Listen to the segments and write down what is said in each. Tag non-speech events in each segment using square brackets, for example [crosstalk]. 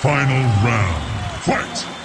Final round. Fight!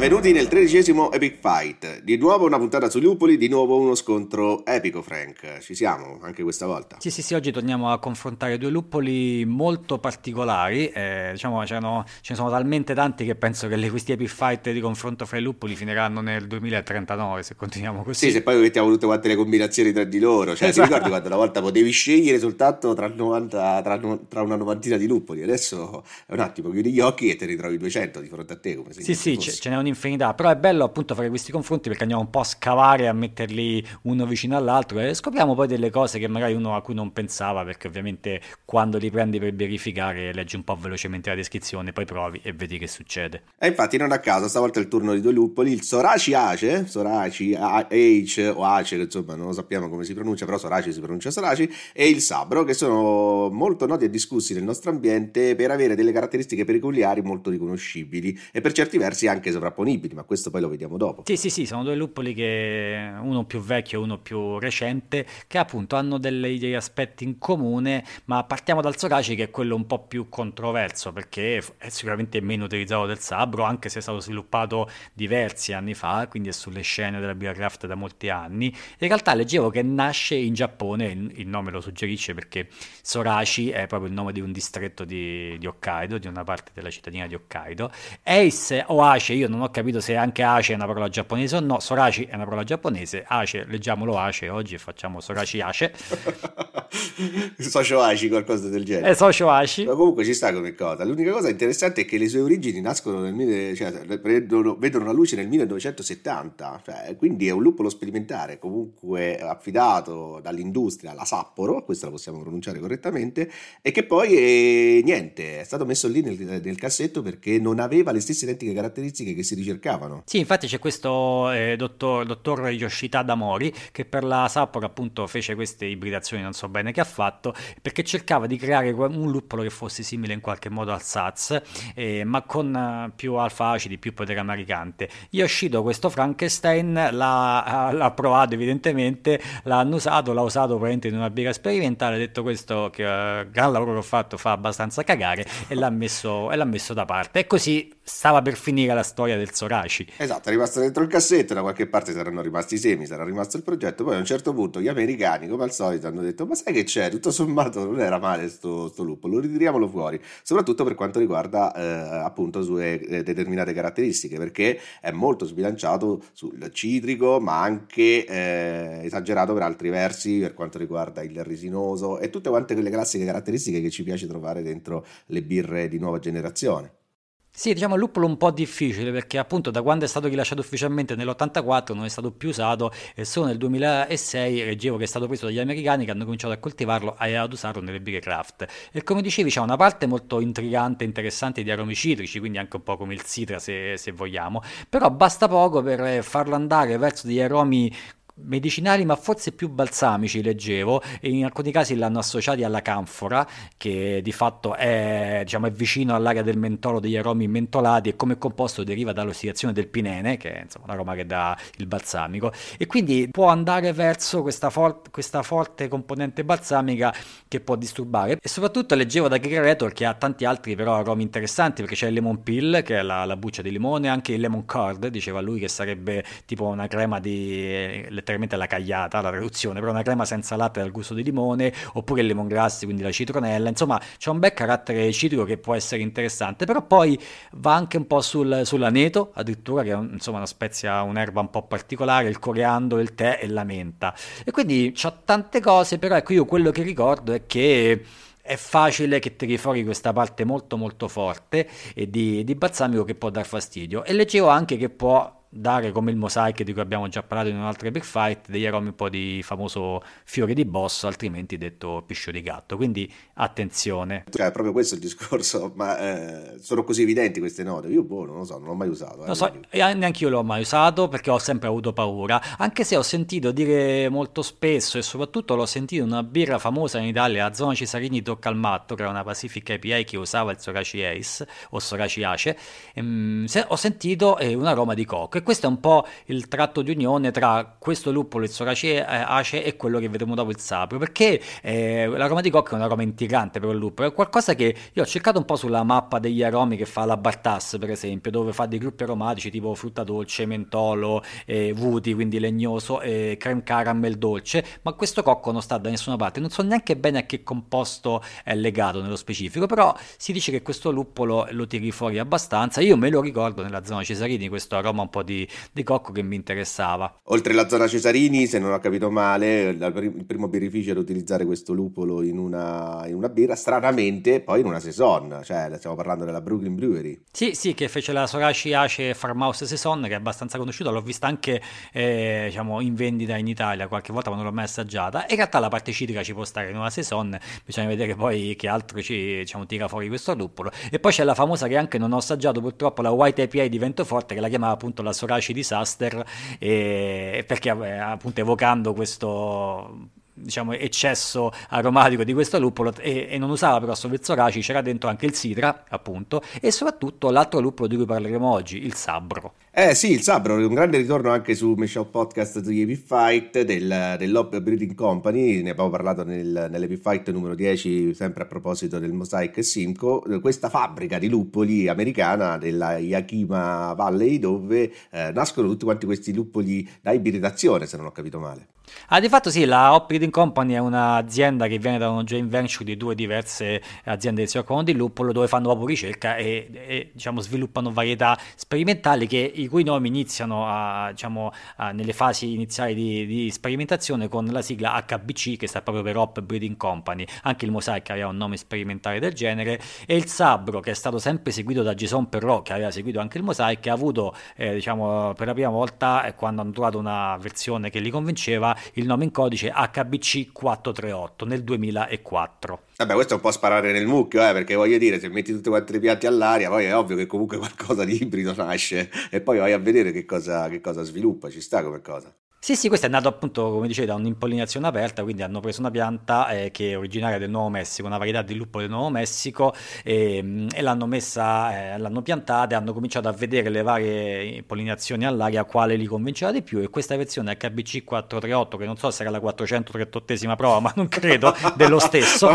Benvenuti nel tredicesimo Epic Fight. Di nuovo una puntata sui lupoli, di nuovo uno scontro epico, Frank. Ci siamo anche questa volta. Sì, sì, sì, oggi torniamo a confrontare due luppoli molto particolari. Eh, diciamo, ce ne sono talmente tanti che penso che le, questi Epic Fight di confronto fra i luppoli finiranno nel 2039 se continuiamo così. Sì, se poi mettiamo tutte quante le combinazioni tra di loro. Cioè, Esatto. ti ricordi quando una volta potevi scegliere soltanto tra, 90 tra, tra una novantina di luppoli? Adesso è un attimo, chiudi gli occhi e te ne trovi 200 di fronte a te. Come se Sì, sì, fosse. ce, n'è un'infinità, però è bello appunto fare questi confronti perché andiamo un po' a scavare, a metterli uno vicino all'altro e scopriamo poi delle cose che magari uno a cui non pensava, perché ovviamente quando li prendi per verificare leggi un po' velocemente la descrizione, poi provi e vedi che succede. E infatti non a caso, stavolta è il turno di due luppoli, il Soraci Ace, Soraci A- H o Ace, che insomma non lo sappiamo come si pronuncia, però Soraci si pronuncia Soraci, e il Sabro, che sono molto noti e discussi nel nostro ambiente per avere delle caratteristiche peculiari molto riconoscibili e per certi versi anche sovrapponibili, ma questo poi lo vediamo dopo. Sì, sì, sì, sono due luppoli che uno più vecchio e uno più recente, che appunto hanno degli aspetti in comune, ma partiamo dal Soraci che è quello un po' più controverso perché è sicuramente meno utilizzato del Sabro, anche se è stato sviluppato diversi anni fa, quindi è sulle scene della Beercraft da molti anni. In realtà leggevo che nasce in Giappone, il il nome lo suggerisce perché Soraci è proprio il nome di un distretto di, di Hokkaido, di una parte della cittadina di Hokkaido. Ace o Ace, io non ho capito se anche Ace è una parola giapponese o no, Soraci è una parola giapponese, Ace, leggiamolo Ace oggi e facciamo Soraci Ace, [laughs] Socio Aci, qualcosa del genere. e Socio Aci. Ma comunque ci sta come cosa. L'unica cosa interessante è che le sue origini nascono nel cioè, vedono, vedono la luce nel 1970, cioè, quindi è un luppolo sperimentare, comunque affidato dall'industria alla Sapporo, questa la possiamo pronunciare correttamente, e che poi è, niente, è stato messo lì nel, nel cassetto perché non aveva le stesse identiche caratteristiche che si ricercavano. Sì, infatti c'è questo eh, dottor, dottor Yoshitada Mori che per la Sapporo appunto fece queste ibridazioni, non so bene che ha fatto, perché cercava di creare un luppolo che fosse simile in qualche modo al SATS, eh, ma con eh, più alfa acidi, più potere americante. Yoshido questo Frankenstein l'ha, l'ha provato evidentemente, l'ha annusato, l'ha usato probabilmente in una birra sperimentale, ha detto questo che eh, gran lavoro che ho fatto fa abbastanza cagare e l'ha messo, e l'ha messo da parte. E così stava per finire la storia del Soraci. Esatto, è rimasto dentro il cassetto, da qualche parte saranno rimasti i semi, sarà rimasto il progetto, poi a un certo punto gli americani, come al solito, hanno detto ma sai che c'è, tutto sommato non era male sto, sto lupo, lo ritiriamolo fuori, soprattutto per quanto riguarda eh, appunto sue eh, determinate caratteristiche, perché è molto sbilanciato sul citrico, ma anche eh, esagerato per altri versi per quanto riguarda il resinoso e tutte quante quelle classiche caratteristiche che ci piace trovare dentro le birre di nuova generazione. Sì, diciamo il luppolo un po' difficile perché appunto da quando è stato rilasciato ufficialmente nell'84 non è stato più usato e solo nel 2006 leggevo che è stato preso dagli americani che hanno cominciato a coltivarlo e ad usarlo nelle birre craft. E come dicevi c'è una parte molto intrigante e interessante di aromi citrici, quindi anche un po' come il citra se, se vogliamo, però basta poco per farlo andare verso degli aromi medicinali, ma forse più balsamici, leggevo, e in alcuni casi l'hanno associati alla canfora, che di fatto è, diciamo, è vicino all'area del mentolo, degli aromi mentolati, e come composto deriva dall'ossidazione del pinene, che è insomma, un aroma che dà il balsamico, e quindi può andare verso questa, for- questa forte componente balsamica che può disturbare. E soprattutto leggevo da Creator che ha tanti altri però aromi interessanti, perché c'è il lemon pill, che è la, la buccia di limone, anche il lemon curd, diceva lui che sarebbe tipo una crema di letteralmente la cagliata, la traduzione, però una crema senza latte dal gusto di limone, oppure il lemongrass, quindi la citronella, insomma c'è un bel carattere citrico che può essere interessante, però poi va anche un po' sul, sull'aneto, addirittura che è insomma una spezia, un'erba un po' particolare, il coriandolo, il tè e la menta. E quindi c'ha tante cose, però ecco io quello che ricordo è che è facile che tiri fuori questa parte molto molto forte di, di balsamico che può dar fastidio e leggevo anche che può dare come il mosaic di cui abbiamo già parlato in un'altra big fight degli aromi un po' di famoso fiore di boss altrimenti detto piscio di gatto. Quindi attenzione. Cioè proprio questo è il discorso [laughs] ma eh, sono così evidenti queste note? Io boh non lo so non l'ho mai usato eh, so, neanche io l'ho mai usato perché ho sempre avuto paura. Anche se ho sentito dire molto spesso e soprattutto l'ho sentito in una birra famosa in Italia la zona Cesarini tocca al matto che era una Pacific IPA che usava il Soraci Ace o Soraci Ace ehm, se, ho sentito eh, un aroma di cocco e questo è un po' il tratto di unione tra questo luppolo, il Sorace eh, e quello che vedremo dopo il Sapro, perché eh, l'aroma di cocco è un aroma intrigante per il luppolo, è qualcosa che io ho cercato un po' sulla mappa degli aromi che fa la Bartas, per esempio, dove fa dei gruppi aromatici tipo frutta dolce, mentolo, eh, vuti, quindi legnoso, e creme caramel dolce, ma questo cocco non sta da nessuna parte, non so neanche bene a che composto è legato nello specifico, però si dice che questo luppolo lo tiri fuori abbastanza, io me lo ricordo nella zona Cesarini, questo aroma un po' di di, di cocco che mi interessava. Oltre la zona Cesarini, se non ho capito male, il primo birrificio ad utilizzare questo lupolo in una, in una birra, stranamente poi in una saison, cioè stiamo parlando della Brooklyn Brewery. Sì, sì, che fece la Soraci Ace Farmhouse Saison, che è abbastanza conosciuta, l'ho vista anche eh, diciamo, in vendita in Italia qualche volta, ma non l'ho mai assaggiata. In realtà la parte citrica ci può stare in una saison, bisogna vedere poi che altro ci diciamo, tira fuori questo lupolo. E poi c'è la famosa che anche non ho assaggiato purtroppo, la White IPA di Vento Forte, che la chiamava appunto la Soraci Disaster, e, perché appunto evocando questo diciamo, eccesso aromatico di questo luppolo e, e non usava però solo il Soraci, c'era dentro anche il Sidra, appunto, e soprattutto l'altro luppolo di cui parleremo oggi, il Sabro. Eh sì, il Sabro, un grande ritorno anche su Michelle Podcast di Epic Fight del, dell'Op Breeding Company, ne abbiamo parlato nel, nell'Epic Fight numero 10, sempre a proposito del Mosaic Simcoe, questa fabbrica di luppoli americana della Yakima Valley dove eh, nascono tutti quanti questi luppoli da ibridazione, se non ho capito male. Ah, di fatto sì, la Hop Breeding Company è un'azienda che viene da una joint venture di due diverse aziende che si occupano di luppolo dove fanno proprio ricerca e, e diciamo, sviluppano varietà sperimentali che, i cui nomi iniziano a, diciamo, a, nelle fasi iniziali di, di, sperimentazione con la sigla HBC che sta proprio per Hop Breeding Company, anche il Mosaic aveva un nome sperimentale del genere e il Sabro che è stato sempre seguito da Jason Perrault che aveva seguito anche il Mosaic ha avuto eh, diciamo, per la prima volta eh, quando hanno trovato una versione che li convinceva il nome in codice HBC 438 nel 2004. Vabbè, questo è un po' sparare nel mucchio, eh, perché voglio dire, se metti tutti quanti i piatti all'aria, poi è ovvio che comunque [laughs] qualcosa di ibrido nasce e poi vai a vedere che cosa, che cosa sviluppa, ci sta come cosa. Sì, sì, questo è nato appunto, come dicevi, da un'impollinazione aperta, quindi hanno preso una pianta eh, che è originaria del Nuovo Messico, una varietà di lupo del Nuovo Messico, e, ehm, e l'hanno messa, eh, l'hanno piantata e hanno cominciato a vedere le varie impollinazioni all'aria, quale li convinceva di più, e questa versione HBC 438, che non so se era la 438esima prova, ma non credo, [laughs] dello stesso.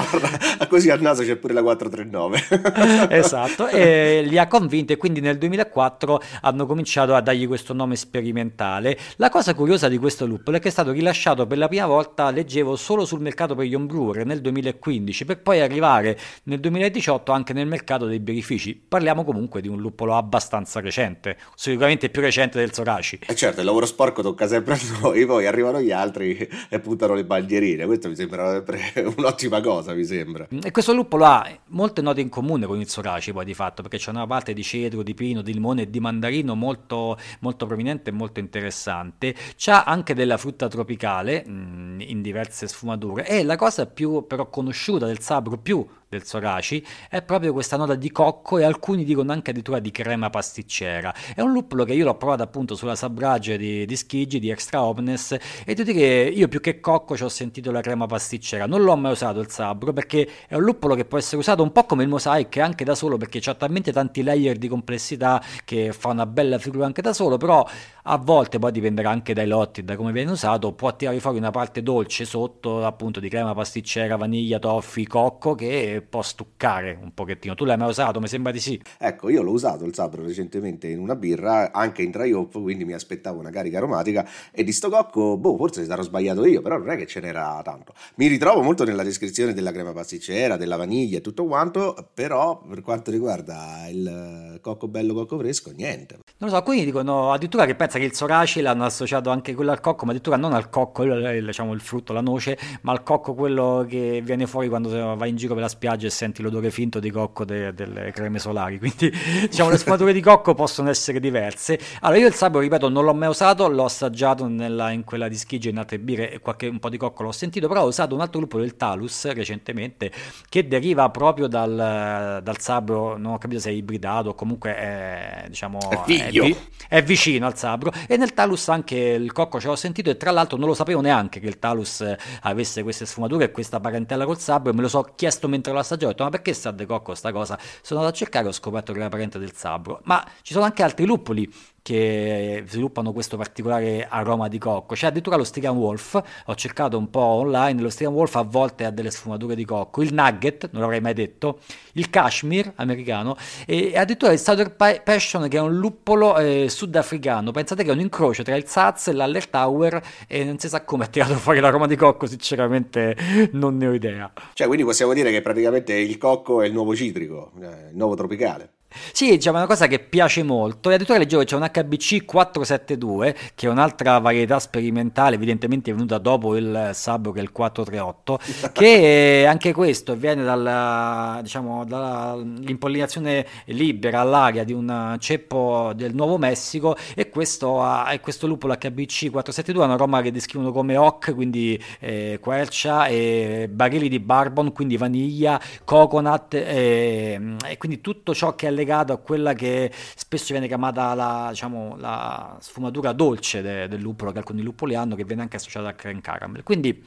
Così al naso c'è pure la 439. [laughs] esatto, e li ha convinti e quindi nel 2004 hanno cominciato a dargli questo nome sperimentale. La cosa curiosa di di questo loop che è stato rilasciato per la prima volta, leggevo, solo sul mercato per gli homebrewer nel 2015, per poi arrivare nel 2018 anche nel mercato dei birrifici. Parliamo comunque di un luppolo abbastanza recente, sicuramente più recente del Soraci. E eh certo, il lavoro sporco tocca sempre a noi, [laughs] poi arrivano gli altri e puntano le bandierine. Questo mi sembra sempre [laughs] un'ottima cosa, mi sembra. E questo luppolo ha molte note in comune con il Soraci, poi di fatto, perché c'è una parte di cedro, di pino, di limone e di mandarino molto, molto prominente e molto interessante. C'ha anche della frutta tropicale mh, mm, in diverse sfumature. E la cosa più però conosciuta del sabro più del Soraci è proprio questa nota di cocco e alcuni dicono anche addirittura di crema pasticcera. È un luppolo che io l'ho provato appunto sulla Sabrage di, di Schigi, di Extra Omnes e devo dire che io più che cocco ci ho sentito la crema pasticcera. Non l'ho mai usato il Sabro perché è un luppolo che può essere usato un po' come il Mosaic anche da solo perché ha talmente tanti layer di complessità che fa una bella figura anche da solo, però a volte poi dipenderà anche dai lotti, da come viene usato, può tirare fuori una parte dolce sotto appunto di crema pasticcera, vaniglia, toffee, cocco che può stuccare un pochettino. Tu l'hai mai usato? Mi sembra di sì. Ecco, io l'ho usato il Sabro recentemente in una birra, anche in dry hop, quindi mi aspettavo una carica aromatica e di sto cocco, boh, forse sarò sbagliato io, però non è che ce n'era tanto. Mi ritrovo molto nella descrizione della crema pasticcera, della vaniglia e tutto quanto, però per quanto riguarda il cocco bello, cocco fresco, niente. Non lo so, alcuni dicono addirittura che pensa che il Soraci l'hanno associato anche quello al cocco, ma addirittura non al cocco, diciamo il frutto, la noce, ma al cocco quello che viene fuori quando vai in giro per la spiaggia e senti l'odore finto di cocco de, delle creme solari. [laughs] Quindi diciamo le sfumature di cocco possono essere diverse. Allora io il sabro, ripeto, non l'ho mai usato, l'ho assaggiato nella, in quella di Schigi in altre birre e qualche un po' di cocco l'ho sentito, però ho usato un altro gruppo del Talus recentemente che deriva proprio dal, dal sabro, non ho capito se è ibridato o comunque è, diciamo, è, è, vi, è vicino al sabro e nel Talus anche il cocco ce l'ho sentito e tra l'altro non lo sapevo neanche che il Talus avesse queste sfumature e questa parentela col sabro e me lo so chiesto mentre lo assaggiavo ho detto ma perché sa de cocco sta cosa? Sono andato a cercare e ho scoperto che era parente del sabro ma ci sono anche altri luppoli che sviluppano questo particolare aroma di cocco. C'è addirittura lo Styrian Wolf, ho cercato un po' online, lo Styrian Wolf a volte ha delle sfumature di cocco, il Nugget, non l'avrei mai detto, il Kashmir americano e addirittura il Southern Passion che è un luppolo eh, sudafricano. Pensate che è un incrocio tra il Saz e l'Aller Tower e non si sa come ha tirato fuori l'aroma di cocco, sinceramente non ne ho idea. Cioè, quindi possiamo dire che praticamente il cocco è il nuovo citrico, eh, il nuovo tropicale. Sì, diciamo, è una cosa che piace molto. E addirittura leggevo che c'è un HBC 472, che è un'altra varietà sperimentale, evidentemente venuta dopo il Sabro, che è il 438, [laughs] che anche questo viene dalla, diciamo, dall'impollinazione libera all'aria di un ceppo del Nuovo Messico e questo, ha, e questo lupolo HBC 472 ha un aroma che descrivono come oak, quindi eh, quercia, e barili di barbon, quindi vaniglia, coconut, e, e quindi tutto ciò che è legato legato a quella che spesso viene chiamata la, diciamo, la sfumatura dolce de, del luppolo che alcuni luppoli hanno, che viene anche associata al creme caramel. Quindi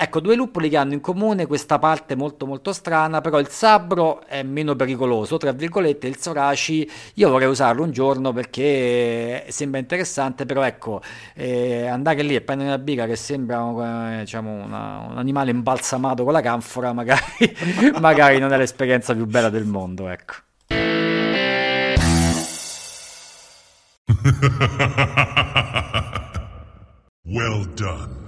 Ecco, due luppoli che hanno in comune questa parte molto molto strana, però il sabbro è meno pericoloso, tra virgolette, il soraci io vorrei usarlo un giorno perché sembra interessante, però ecco, eh, andare lì e prendere una biga che sembra eh, diciamo, una, un animale imbalsamato con la canfora, magari, [laughs] magari non è l'esperienza più bella del mondo, ecco. [laughs] well done.